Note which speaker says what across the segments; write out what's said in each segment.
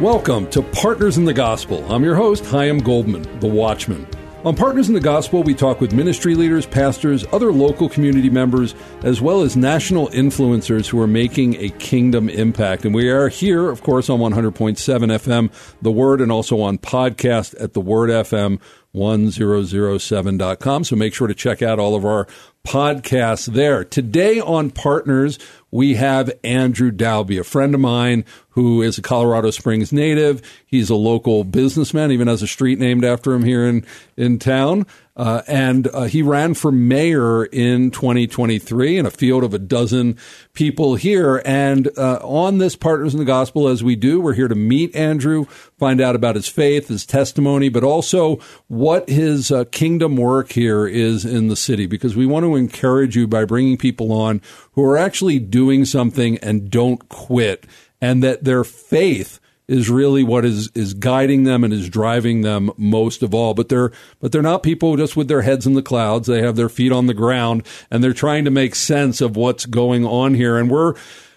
Speaker 1: Welcome to Partners in the Gospel. I'm your host, Chaim Goldman, the Watchman. On Partners in the Gospel, we talk with ministry leaders, pastors, other local community members, as well as national influencers who are making a kingdom impact. And we are here, of course, on 100.7 FM, The Word, and also on podcast at The Word FM 1007.com. So make sure to check out all of our podcasts there. Today on Partners, we have Andrew Dalby, a friend of mine who is a Colorado Springs native. He's a local businessman, even has a street named after him here in, in town. Uh, and uh, he ran for mayor in 2023 in a field of a dozen people here. And uh, on this Partners in the Gospel, as we do, we're here to meet Andrew, find out about his faith, his testimony, but also what his uh, kingdom work here is in the city, because we want to encourage you by bringing people on who are actually doing something and don't quit, and that their faith is really what is is guiding them and is driving them most of all. But they're but they're not people just with their heads in the clouds. They have their feet on the ground and they're trying to make sense of what's going on here. And we're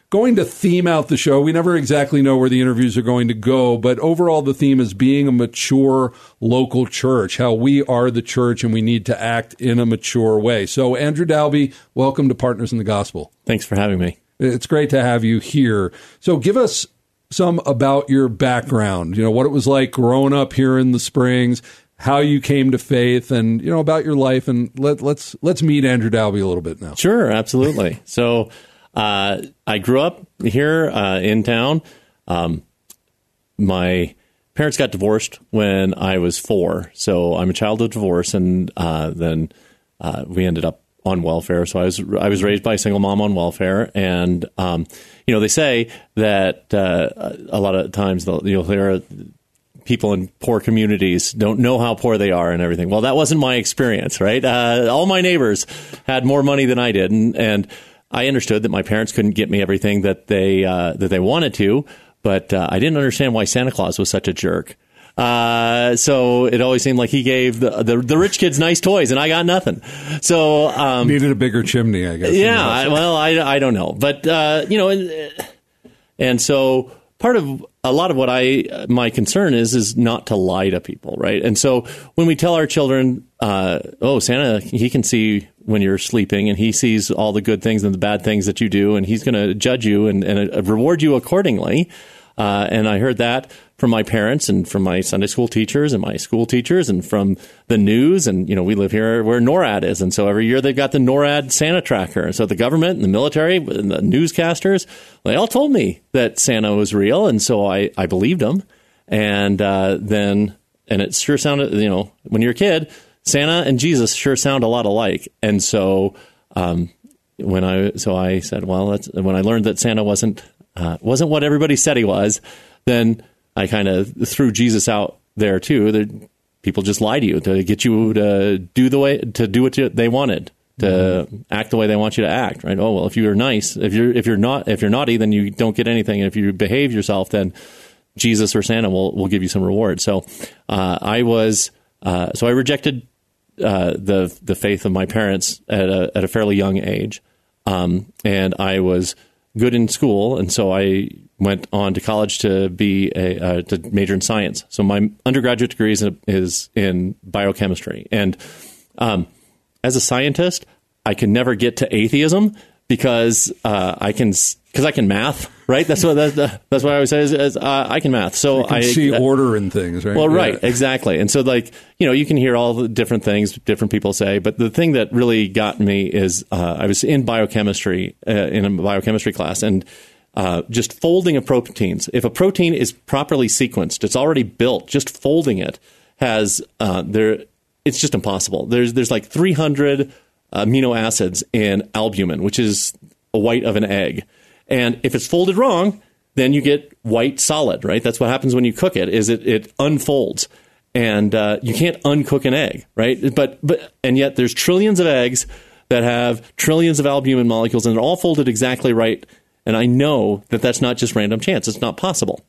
Speaker 1: going to theme out the show. We never exactly know where the interviews are going to go, but overall the theme is being a mature local church, how we are the church and we need to act in a mature way. So Andrew Dalby, welcome to Partners in the Gospel.
Speaker 2: Thanks for having me.
Speaker 1: It's great to have you here. So give us some about your background, you know, what it was like growing up here in the Springs, how you came to faith and, you know, about your life. And let, let's, let's meet Andrew Dalby a little bit now.
Speaker 2: Sure. Absolutely. so, uh, I grew up here, uh, in town. Um, my parents got divorced when I was four. So I'm a child of divorce. And, uh, then, uh, we ended up on welfare. So I was I was raised by a single mom on welfare, and um, you know they say that uh, a lot of times you'll hear people in poor communities don't know how poor they are and everything. Well, that wasn't my experience, right? Uh, all my neighbors had more money than I did, and, and I understood that my parents couldn't get me everything that they uh, that they wanted to, but uh, I didn't understand why Santa Claus was such a jerk. Uh, so it always seemed like he gave the, the, the rich kids nice toys, and I got nothing. So um,
Speaker 1: needed a bigger chimney, I guess.
Speaker 2: Yeah, I, well, I, I don't know, but uh, you know, and, and so part of a lot of what I my concern is is not to lie to people, right? And so when we tell our children, uh, "Oh, Santa, he can see when you're sleeping, and he sees all the good things and the bad things that you do, and he's going to judge you and, and uh, reward you accordingly." Uh, and I heard that from my parents and from my Sunday school teachers and my school teachers and from the news. And, you know, we live here where NORAD is. And so every year they've got the NORAD Santa tracker. And so the government and the military and the newscasters, they all told me that Santa was real. And so I, I believed them. And uh, then, and it sure sounded, you know, when you're a kid, Santa and Jesus sure sound a lot alike. And so, um, when I, so I said, well, that's, when I learned that Santa wasn't, uh, wasn't what everybody said he was, then I kind of threw Jesus out there too. That people just lie to you to get you to do the way to do what you, they wanted to mm-hmm. act the way they want you to act. Right? Oh well, if you're nice, if you're if you're not if you're naughty, then you don't get anything. And if you behave yourself, then Jesus or Santa will will give you some reward. So uh, I was uh, so I rejected uh, the the faith of my parents at a at a fairly young age, um, and I was good in school, and so I went on to college to be a uh, to major in science. So my undergraduate degree is in, is in biochemistry, and um, as a scientist, I can never get to atheism because uh, I can because I can math, right? That's what that's, that's what I always say is, is uh, I can math. So
Speaker 1: I see order in things, right?
Speaker 2: Well, right, yeah. exactly. And so, like you know, you can hear all the different things different people say, but the thing that really got me is uh, I was in biochemistry uh, in a biochemistry class, and uh, just folding of proteins. If a protein is properly sequenced, it's already built. Just folding it has uh, there. It's just impossible. There's there's like 300 amino acids in albumin, which is a white of an egg. And if it's folded wrong, then you get white solid, right? That's what happens when you cook it. Is it it unfolds, and uh, you can't uncook an egg, right? But but and yet there's trillions of eggs that have trillions of albumin molecules, and they're all folded exactly right. And I know that that's not just random chance; it's not possible.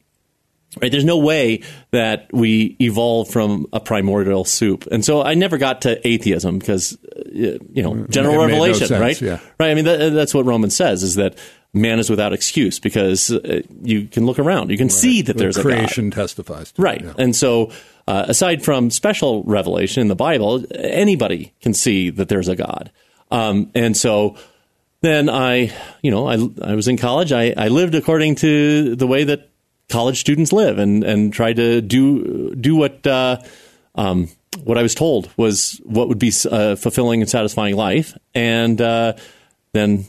Speaker 2: Right? There's no way that we evolve from a primordial soup, and so I never got to atheism because uh, you know general
Speaker 1: It made no
Speaker 2: revelation,
Speaker 1: sense,
Speaker 2: right?
Speaker 1: yeah.
Speaker 2: Right. I mean, that, that's what Romans says is that man is without excuse because uh, you can look around, you can see that
Speaker 1: The
Speaker 2: there's a
Speaker 1: creation testifies.
Speaker 2: Right.
Speaker 1: it, yeah.
Speaker 2: And so, uh, aside from special revelation in the Bible, anybody can see that there's a God. Um, and so then I, you know, I, I was in college. I, I lived according to the way that college students live and, and tried to do, do what, uh, um, what I was told was what would be a fulfilling and satisfying life. And, uh, then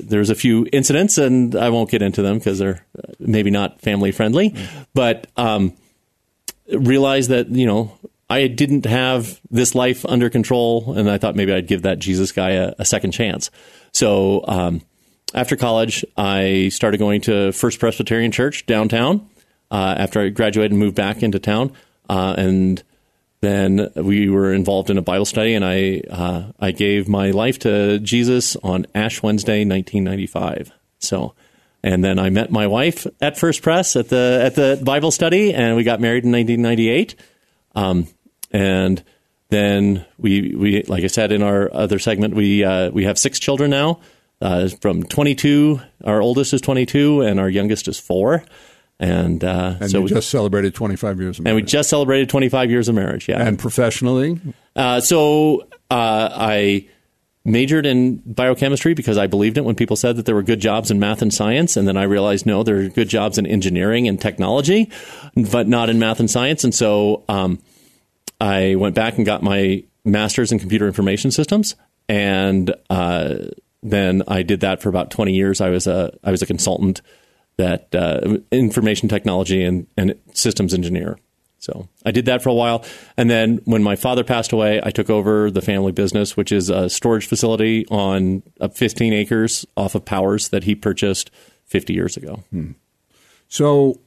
Speaker 2: there's a few incidents, and I won't get into them because they're uh, maybe not family friendly. But um, realized that you know I didn't have this life under control, and I thought maybe I'd give that Jesus guy a, a second chance. So um, after college, I started going to First Presbyterian Church downtown. Uh, after I graduated and moved back into town, uh, and then we were involved in a Bible study, and I uh, I gave my life to Jesus on Ash Wednesday, 1995. So, and then I met my wife at First Pres at the at the Bible study, and we got married in 1998. Um, and then we we like I said in our other segment, we uh, we have six children now. Uh, from 22, our oldest is 22, and our youngest is four. And, uh,
Speaker 1: And
Speaker 2: so we,
Speaker 1: just celebrated 25 years of
Speaker 2: and we just celebrated 25 years of marriage. Yeah.
Speaker 1: and professionally,
Speaker 2: Uh, so uh, I majored in biochemistry because I believed it when people said that there were good jobs in math and science, and then I realized no, there are good jobs in engineering and technology, but not in math and science. And so um, I went back and got my master's in computer information systems, and uh, then I did that for about 20 years. I was a I was a consultant that uh, information technology and, and systems engineer. So I did that for a while. And then when my father passed away, I took over the family business, which is a storage facility on uh, 15 acres off of Powers that he purchased 50 years ago.
Speaker 1: So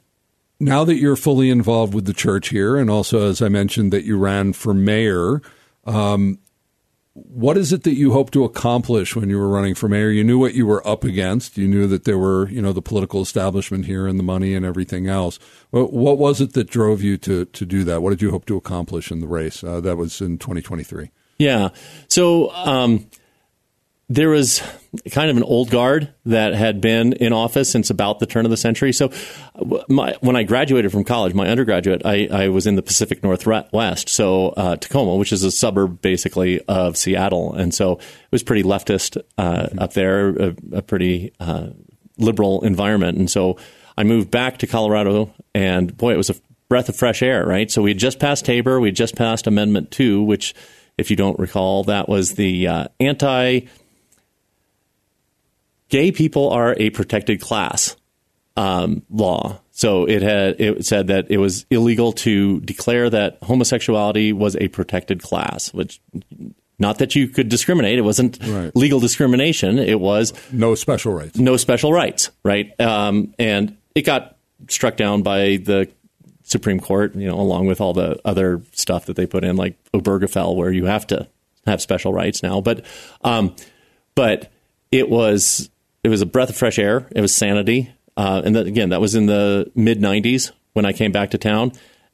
Speaker 1: now that you're fully involved with the church here, and also, as I mentioned, that you ran for mayor, um, what is it that you hope to accomplish when you were running for mayor? You knew what you were up against. You knew that there were, you know, the political establishment here and the money and everything else. What, what was it that drove you to to do that? What did you hope to accomplish in the race? Uh, that was in 2023.
Speaker 2: Yeah. So um, there was kind of an old guard that had been in office since about the turn of the century. So my, when I graduated from college, my undergraduate, I, I was in the Pacific Northwest, so uh, Tacoma, which is a suburb basically of Seattle. And so it was pretty leftist uh, up there, a, a pretty uh, liberal environment. And so I moved back to Colorado, and boy, it was a breath of fresh air, right? So we had just passed Tabor, we had just passed Amendment 2, which, if you don't recall, that was the uh, anti gay people are a protected class um, law. So it had it said that it was illegal to declare that homosexuality was a protected class, which not that you could discriminate. It wasn't
Speaker 1: Right.
Speaker 2: legal discrimination. It was
Speaker 1: No special rights.
Speaker 2: no special rights, right? Um, and it got struck down by the Supreme Court, you know, along with all the other stuff that they put in, like Obergefell, where you have to have special rights now. But, um, but it was it was a breath of fresh air. It was sanity, uh, and that, again, that was in the mid '90s when I came back to town,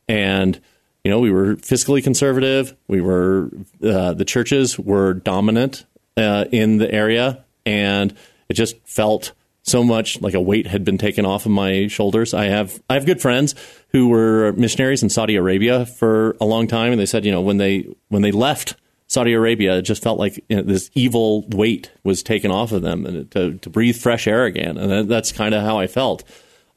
Speaker 2: and you know, we were fiscally conservative. We were uh, the churches were dominant uh, in the area, and it just felt so much like a weight had been taken off of my shoulders. I have I have good friends who were missionaries in Saudi Arabia for a long time, and they said, you know, when they when they left Saudi Arabia, it just felt like you know, this evil weight was taken off of them, and to, to breathe fresh air again. And that's kind of how I felt.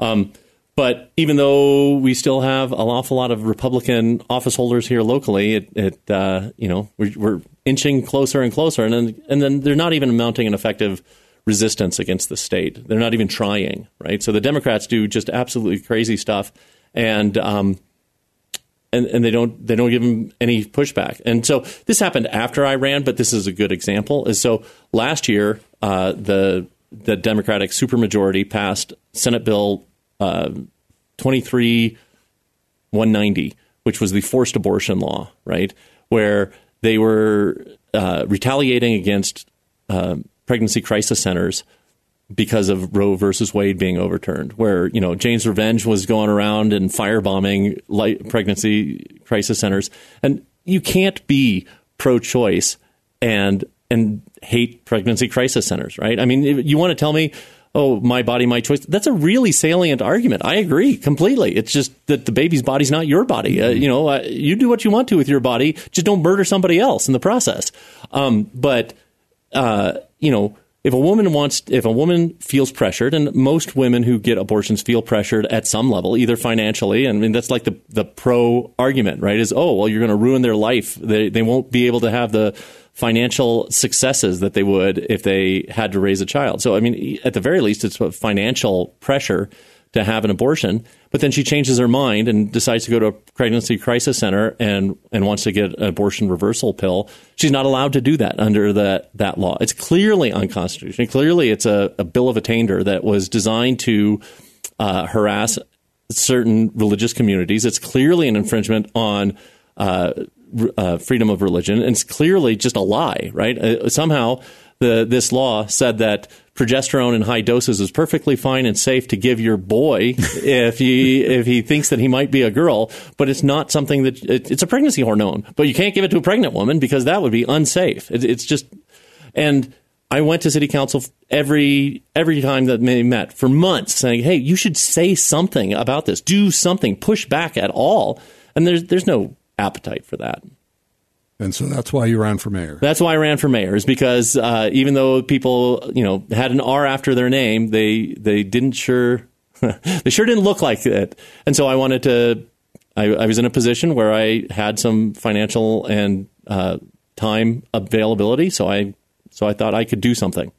Speaker 2: Um, but even though we still have an awful lot of Republican office holders here locally, it, it uh, you know we're, we're inching closer and closer, and then and then they're not even mounting an effective resistance against the state. They're not even trying, right? So the Democrats do just absolutely crazy stuff, and um, and, and they don't they don't give them any pushback. And so this happened after I ran, but this is a good example. Is so last year uh, the the Democratic supermajority passed Senate Bill uh, twenty three one ninety, which was the forced abortion law, right, where they were uh, retaliating against uh, pregnancy crisis centers because of Roe versus Wade being overturned, where you know Jane's Revenge was going around and firebombing light pregnancy crisis centers, and you can't be pro-choice and and hate pregnancy crisis centers, right? I mean, you want to tell me, oh, my body, my choice. That's a really salient argument. I agree completely. It's just that the baby's body's not your body. Uh, you know, uh, you do what you want to with your body, just don't murder somebody else in the process. Um, but uh, you know if a woman wants, if a woman feels pressured, and most women who get abortions feel pressured at some level, either financially, and I mean, that's like the, the pro argument, right? Is, oh, well, you're going to ruin their life. They, they won't be able to have the financial successes that they would if they had to raise a child. So, I mean, at the very least, it's financial pressure to have an abortion. But then she changes her mind and decides to go to a pregnancy crisis center and, and wants to get an abortion reversal pill. She's not allowed to do that under that, that law. It's clearly unconstitutional. Clearly, it's a, a bill of attainder that was designed to uh, harass certain religious communities. It's clearly an infringement on uh, uh, freedom of religion, and it's clearly just a lie, right? Uh, somehow, the, this law said that progesterone in high doses is perfectly fine and safe to give your boy if he if he thinks that he might be a girl, but it's not something that it, it's a pregnancy hormone. But you can't give it to a pregnant woman because that would be unsafe. It, it's just and. I went to city council every every time that they met for months, saying, "Hey, you should say something about this. Do something. Push back at all." And there's there's no appetite for that.
Speaker 1: And so that's why you ran for mayor.
Speaker 2: That's why I ran for mayor is because uh, even though people, you know, had an R after their name, they they didn't sure they sure didn't look like it. And so I wanted to. I, I was in a position where I had some financial and uh, time availability, so I so I thought I could do something.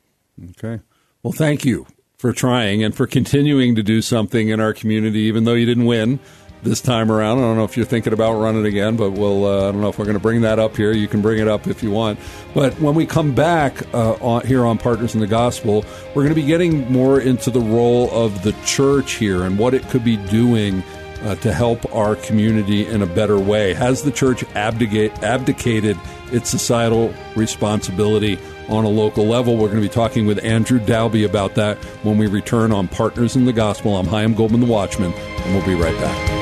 Speaker 1: Okay. Well, thank you for trying and for continuing to do something in our community, even though you didn't win this time around. I don't know if you're thinking about running again, but we'll. Uh, I don't know if we're going to bring that up here. You can bring it up if you want. But when we come back uh, on, here on Partners in the Gospel, we're going to be getting more into the role of the church here and what it could be doing. Uh, to help our community in a better way. Has the church abdicate, abdicated its societal responsibility on a local level? We're going to be talking with Andrew Dalby about that when we return on Partners in the Gospel. I'm Chaim Goldman, the Watchman, and we'll be right back.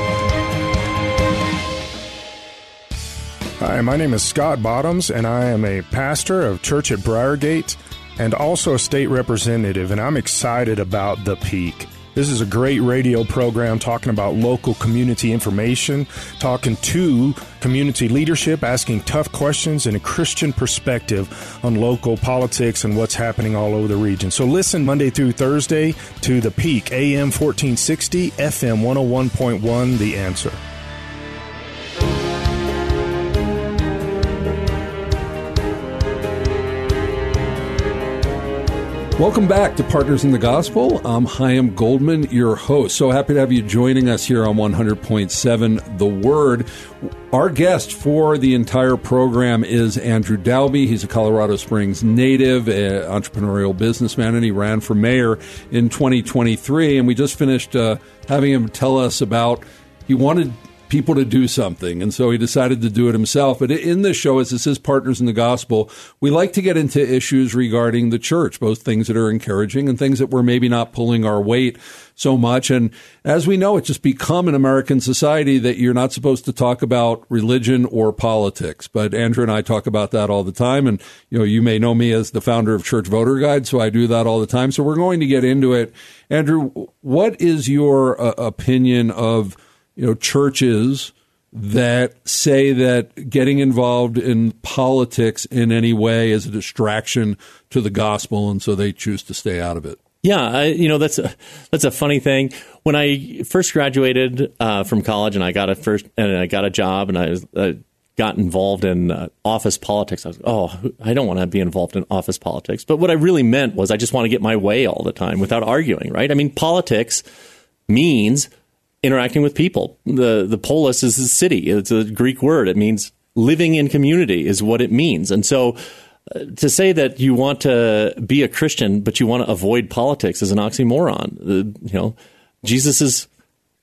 Speaker 3: Hi, my name is Scott Bottoms, and I am a pastor of Church at Briargate and also a state representative, and I'm excited about The Peak. This is a great radio program talking about local community information, talking to community leadership, asking tough questions in a Christian perspective on local politics and what's happening all over the region. So listen Monday through Thursday to The Peak, AM 1460, FM 101.1, The Answer.
Speaker 1: Welcome back to Partners in the Gospel. I'm Chaim Goldman, your host. So happy to have you joining us here on 100.7 The Word. Our guest for the entire program is Andrew Dalby. He's a Colorado Springs native, entrepreneurial businessman, and he ran for mayor in 2023. And we just finished uh, having him tell us about he wanted people to do something. And so he decided to do it himself. But in this show, as this is Partners in the Gospel, we like to get into issues regarding the church, both things that are encouraging and things that we're maybe not pulling our weight so much. And as we know, it's just become an American society that you're not supposed to talk about religion or politics. But Andrew and I talk about that all the time. And, you know, you may know me as the founder of Church Voter Guide, so I do that all the time. So we're going to get into it. Andrew, what is your uh, opinion of you know, churches that say that getting involved in politics in any way is a distraction to the gospel, and so they choose to stay out of it.
Speaker 2: Yeah, I, you know that's a that's a funny thing. When I first graduated uh, from college and I got a first and I got a job and I was, uh, got involved in uh, office politics, I was oh I don't want to be involved in office politics. But what I really meant was I just want to get my way all the time without arguing. Right? I mean, politics means interacting with people. The the polis is a city. It's a Greek word. It means living in community is what it means. And so uh, to say that you want to be a Christian but you want to avoid politics is an oxymoron. The, you know, Jesus's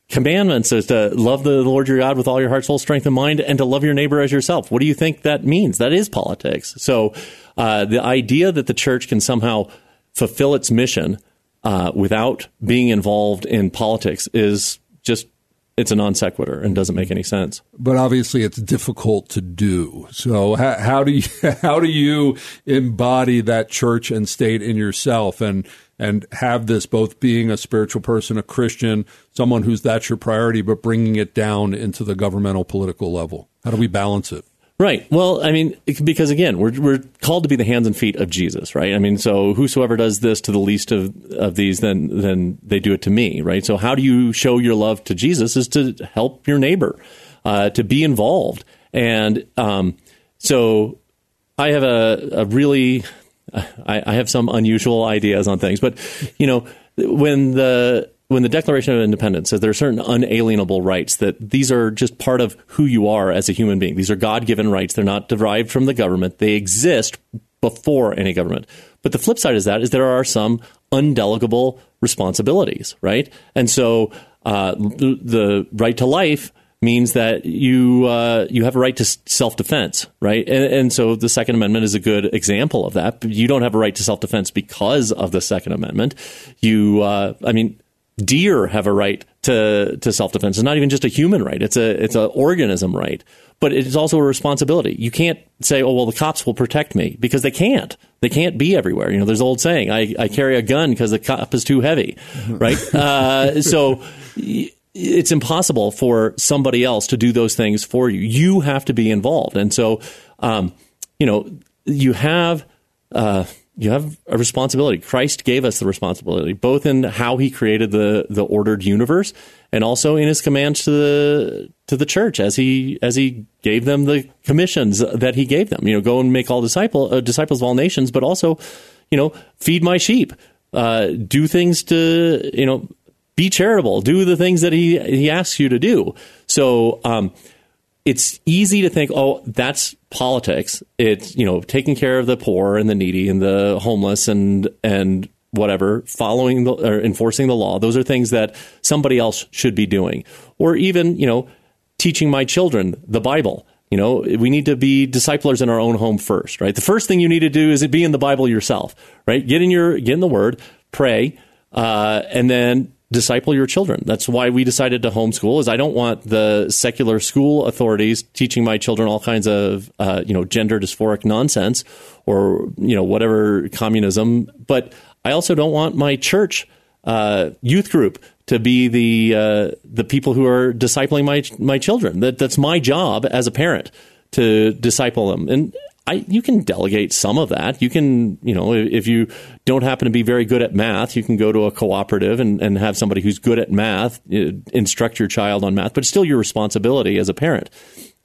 Speaker 2: commandments is to love the Lord your God with all your heart, soul, strength, and mind, and to love your neighbor as yourself. What do you think that means? That is politics. So uh, the idea that the church can somehow fulfill its mission uh, without being involved in politics is just it's a non sequitur and doesn't make any sense.
Speaker 1: But obviously, it's difficult to do. So, how, how, do you how do you embody that church and state in yourself and and have this both being a spiritual person, a Christian, someone who's that's your priority, but bringing it down into the governmental political level? How do we balance it?
Speaker 2: Right. Well, I mean, because again, we're we're called to be the hands and feet of Jesus, right? I mean, so whosoever does this to the least of, of these, then then they do it to me, right? So how do you show your love to Jesus? Is to help your neighbor, uh, to be involved, and um, so I have a, a really, I, I have some unusual ideas on things, but you know, when the when the Declaration of Independence says there are certain unalienable rights, that these are just part of who you are as a human being. These are God given rights. They're not derived from the government. They exist before any government. But the flip side is that is there are some undelegable responsibilities, right? And so uh, the, right to life means that you uh, you have a right to self defense, right? And, and, so the Second Amendment is a good example of that. You don't have a right to self defense because of the Second Amendment. You, uh, I mean deer have a right to, to self defense. It's not even just a human right; it's a it's an organism right. But it is also a responsibility. You can't say, "Oh well, the cops will protect me," because they can't. They can't be everywhere. You know, there's an old saying: "I, I carry a gun because the cop is too heavy," right? uh, so. It's impossible for somebody else to do those things for you. You have to be involved, and so, um, you know, you have uh, you have a responsibility. Christ gave us the responsibility, both in how he created the, the ordered universe and also in his commands to the to the church as he as he gave them the commissions that he gave them. You know, go and make all disciple uh, disciples of all nations, but also, you know, feed my sheep. Uh, do things to you know be charitable. Do the things that he he asks you to do. So um, it's easy to think, oh, that's politics. It's you know taking care of the poor and the needy and the homeless and and whatever, following the, or enforcing the law. Those are things that somebody else should be doing, or even you know teaching my children the Bible. You know, we need to be disciplers in our own home first, right? The first thing you need to do is be in the Bible yourself, right? Get in your get in the Word, pray, uh, and then disciple your children. That's why we decided to homeschool. Is I don't want the secular school authorities teaching my children all kinds of uh, you know gender dysphoric nonsense or you know whatever communism. But I also don't want my church uh, youth group to be the uh, the people who are discipling my my children. That that's my job as a parent to disciple them. And I, you can delegate some of that. You can, you know, if you don't happen to be very good at math, you can go to a cooperative and, and have somebody who's good at math uh, instruct your child on math, but it's still your responsibility as a parent.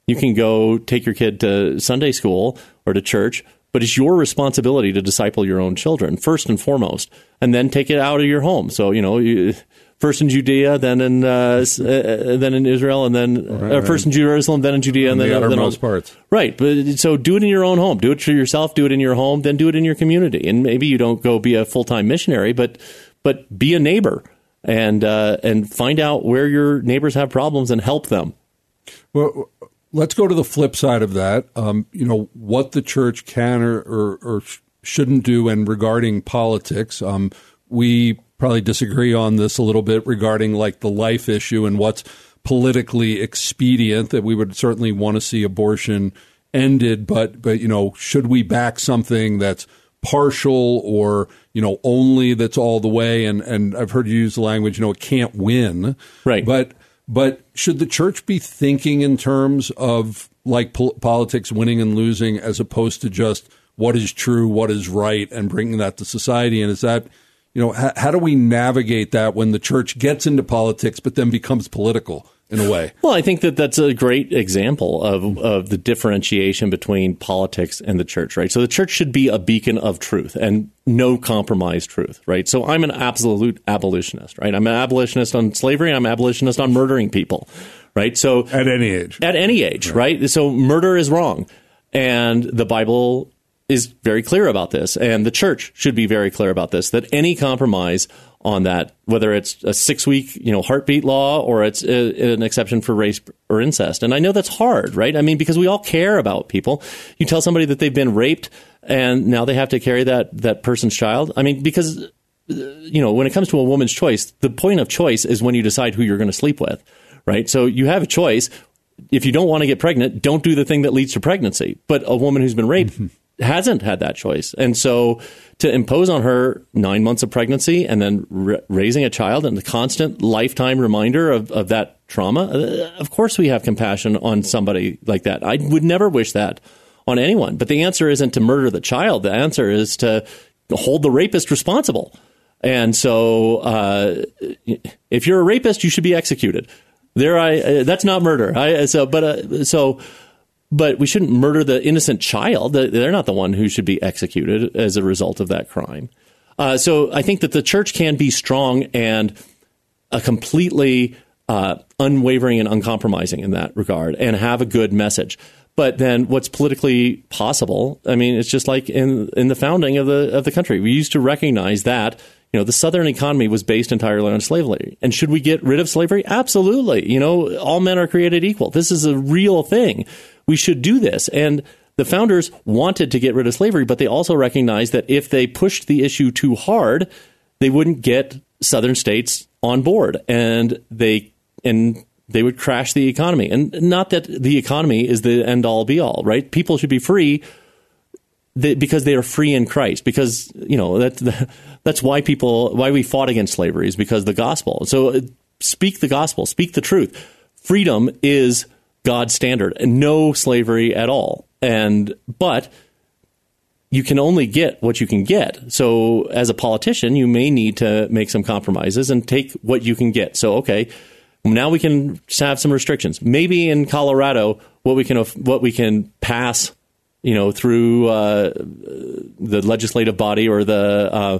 Speaker 2: You can go take your kid to Sunday school or to church, but it's your responsibility to disciple your own children first and foremost, and then take it out of your home. So, you know, you, first in Judea, then in uh, uh, then in Israel, and then right, uh, first in Jerusalem, then in Judea, and,
Speaker 1: and
Speaker 2: then
Speaker 1: the
Speaker 2: then
Speaker 1: all, parts.
Speaker 2: Right, but so do it in your own home. Do it for yourself. Do it in your home. Then do it in your community. And maybe you don't go be a full time missionary, but but be a neighbor and uh, and find out where your neighbors have problems and help them.
Speaker 1: Well, let's go to the flip side of that. Um, you know what the church can or, or, or shouldn't do, and regarding politics, um, we probably disagree on this a little bit regarding like the life issue and what's politically expedient that we would certainly want to see abortion ended but but you know should we back something that's partial or you know only that's all the way? And and I've heard you use the language you know it can't win.
Speaker 2: Right.
Speaker 1: But but should the church be thinking in terms of like po- politics winning and losing as opposed to just what is true what is right and bringing that to society? And is that you know, how, how do we navigate that when the church gets into politics but then becomes political in a way.
Speaker 2: Well, I think that that's a great example of, of the differentiation between politics and the church, right? So the church should be a beacon of truth and no compromise truth, right? So I'm an absolute abolitionist, right? I'm an abolitionist on slavery. I'm an abolitionist on murdering people, right? So
Speaker 1: at any age,
Speaker 2: at any age, right? right? So murder is wrong, and the Bible is very clear about this, and the church should be very clear about this. That any compromise on that, whether it's a six week, you know, heartbeat law or it's a, an exception for race or incest. And I know that's hard, right? I mean, because we all care about people. You tell somebody that they've been raped and now they have to carry that, that person's child. I mean, because, uh, you know, when it comes to a woman's choice, the point of choice is when you decide who you're going to sleep with, right? So you have a choice. If you don't want to get pregnant, don't do the thing that leads to pregnancy. But a woman who's been raped, mm-hmm. Hasn't had that choice. And so to impose on her nine months of pregnancy and then r- raising a child and the constant lifetime reminder of, of that trauma, uh, of course we have compassion on somebody like that. I would never wish that on anyone. But the answer isn't to murder the child. The answer is to hold the rapist responsible. And so, uh, if you're a rapist, you should be executed. There, I uh, that's not murder. I so, but uh, so but we shouldn't murder the innocent child. They're not the one who should be executed as a result of that crime. Uh, so I think that the church can be strong and a completely uh, unwavering and uncompromising in that regard and have a good message. But then what's politically possible? I mean, it's just like in in the founding of the of the country. We used to recognize that you know the southern economy was based entirely on slavery. And should we get rid of slavery? Absolutely. You know, all men are created equal. This is a real thing we should do this. And the founders wanted to get rid of slavery, but they also recognized that if they pushed the issue too hard, they wouldn't get southern states on board, and they and they would crash the economy. And not that the economy is the end all be all, right? People should be free because they are free in Christ. Because you know that that's why people why we fought against slavery is because the gospel. So uh, speak the gospel, speak the truth. Freedom is God's standard no slavery at all. And but you can only get what you can get. So as a politician, you may need to make some compromises and take what you can get. So okay, now we can have some restrictions. Maybe in Colorado, what we can what we can pass, you know, through uh, the legislative body or the uh,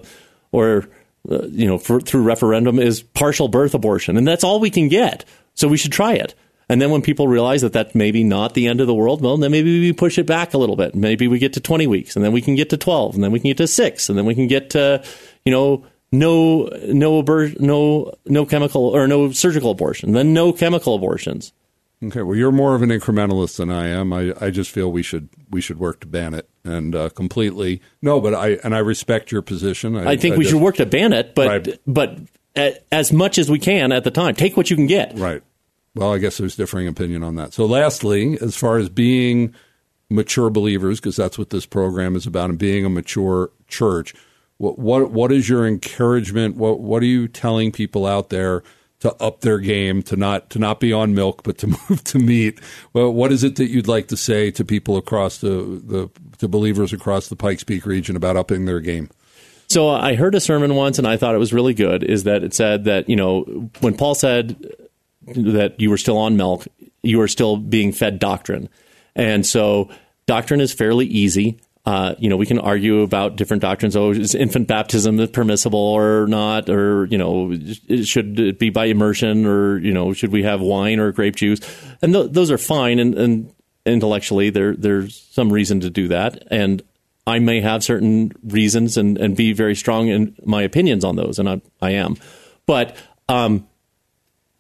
Speaker 2: or uh, you know for, through referendum is partial birth abortion, and that's all we can get. So we should try it. And then when people realize that that's maybe not the end of the world, well, then maybe we push it back a little bit. Maybe we get to 20 weeks, and then we can get to 12, and then we can get to six, and then we can get to, you know, no, no, no, no chemical or no surgical abortion, then no chemical abortions.
Speaker 1: Okay, well, you're more of an incrementalist than I am. I, I just feel we should we should work to ban it and uh, completely. No, but I and I respect your position.
Speaker 2: I, I think I we just, should work to ban it, but right. but as much as we can at the time. Take what you can get.
Speaker 1: Right. Well, I guess there's differing opinion on that. So, lastly, as far as being mature believers, because that's what this program is about, and being a mature church, what what what is your encouragement? What what are you telling people out there to up their game, to not to not be on milk, but to move to meat? Well, what is it that you'd like to say to people across the the to believers across the Pikes Peak region about upping their game?
Speaker 2: So I heard a sermon once, and I thought it was really good. Is that it said that you know when Paul said that you were still on milk, you were still being fed doctrine. And so doctrine is fairly easy. Uh, you know, we can argue about different doctrines. Oh, is infant baptism permissible or not? Or, you know, should it be by immersion or, you know, should we have wine or grape juice? And th- those are fine. And, and intellectually, there, there's some reason to do that. And I may have certain reasons and, and be very strong in my opinions on those. And I, I am. But, um,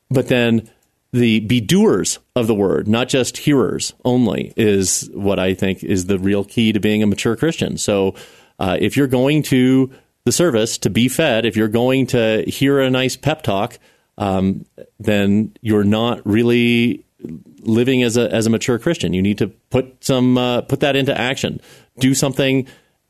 Speaker 2: but then the be doers of the word, not just hearers only, is what I think is the real key to being a mature Christian. So uh, if you're going to the service to be fed, if you're going to hear a nice pep talk, um, then you're not really living as a as a mature Christian. You need to put some uh, put that into action. Do something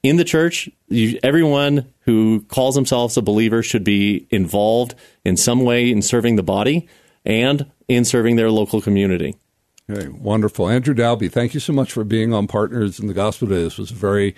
Speaker 2: in the church. You, everyone who calls themselves a believer should be involved in some way in serving the body and in serving their local community.
Speaker 1: Okay, wonderful. Andrew Dalby, thank you so much for being on Partners in the Gospel Today. This was a very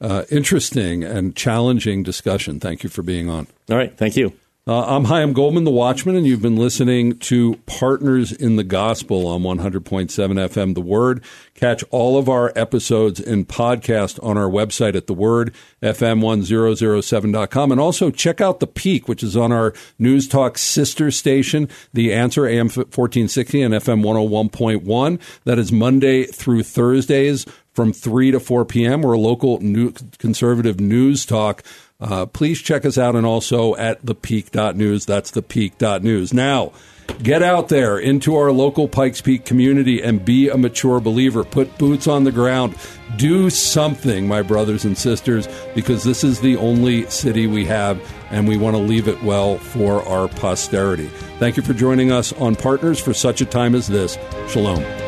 Speaker 1: uh, interesting and challenging discussion. Thank you for being on.
Speaker 2: All right, thank you.
Speaker 1: Uh, I'm Chaim Goldman, the Watchman, and you've been listening to Partners in the Gospel on 100.7 FM The Word. Catch all of our episodes and podcast on our website at thewordfm1007.com. And also check out The Peak, which is on our News Talk sister station, The Answer, AM 1460 and FM 101.1. That is Monday through Thursdays from 3 to 4 p.m. We're a local new conservative news talk uh, please check us out and also at thepeak.news. That's thepeak.news. Now, get out there into our local Pikes Peak community and be a mature believer. Put boots on the ground. Do something, my brothers and sisters, because this is the only city we have, and we want to leave it well for our posterity. Thank you for joining us on Partners for such a time as this. Shalom.